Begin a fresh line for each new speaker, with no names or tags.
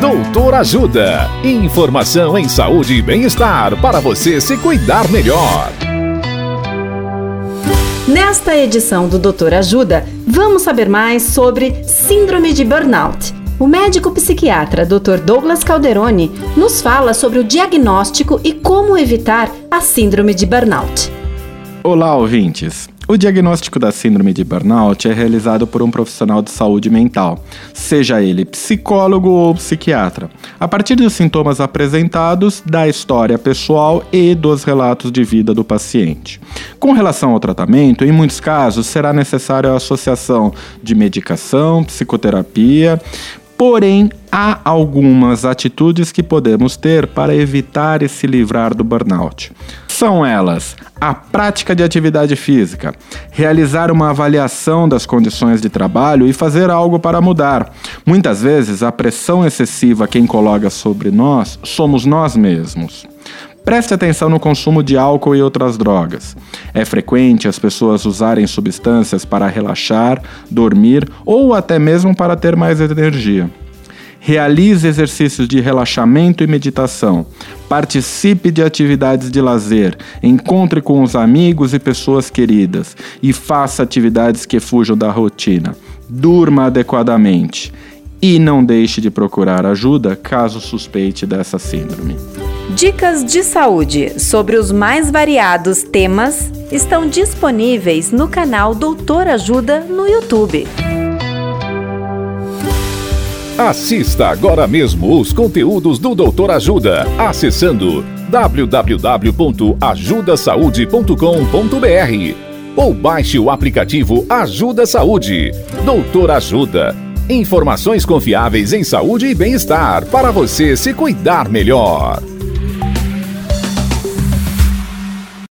Doutor Ajuda. Informação em saúde e bem-estar para você se cuidar melhor.
Nesta edição do Doutor Ajuda, vamos saber mais sobre Síndrome de Burnout. O médico psiquiatra Dr. Douglas Calderoni nos fala sobre o diagnóstico e como evitar a Síndrome de Burnout.
Olá, ouvintes! O diagnóstico da síndrome de burnout é realizado por um profissional de saúde mental, seja ele psicólogo ou psiquiatra, a partir dos sintomas apresentados, da história pessoal e dos relatos de vida do paciente. Com relação ao tratamento, em muitos casos será necessária a associação de medicação, psicoterapia, Porém, há algumas atitudes que podemos ter para evitar e se livrar do burnout. São elas: a prática de atividade física, realizar uma avaliação das condições de trabalho e fazer algo para mudar. Muitas vezes, a pressão excessiva quem coloca sobre nós somos nós mesmos. Preste atenção no consumo de álcool e outras drogas. É frequente as pessoas usarem substâncias para relaxar, dormir ou até mesmo para ter mais energia. Realize exercícios de relaxamento e meditação. Participe de atividades de lazer. Encontre com os amigos e pessoas queridas. E faça atividades que fujam da rotina. Durma adequadamente. E não deixe de procurar ajuda caso suspeite dessa síndrome.
Dicas de saúde sobre os mais variados temas estão disponíveis no canal Doutor Ajuda no YouTube.
Assista agora mesmo os conteúdos do Doutor Ajuda, acessando www.ajudasaude.com.br ou baixe o aplicativo Ajuda Saúde. Doutor Ajuda. Informações confiáveis em saúde e bem-estar para você se cuidar melhor.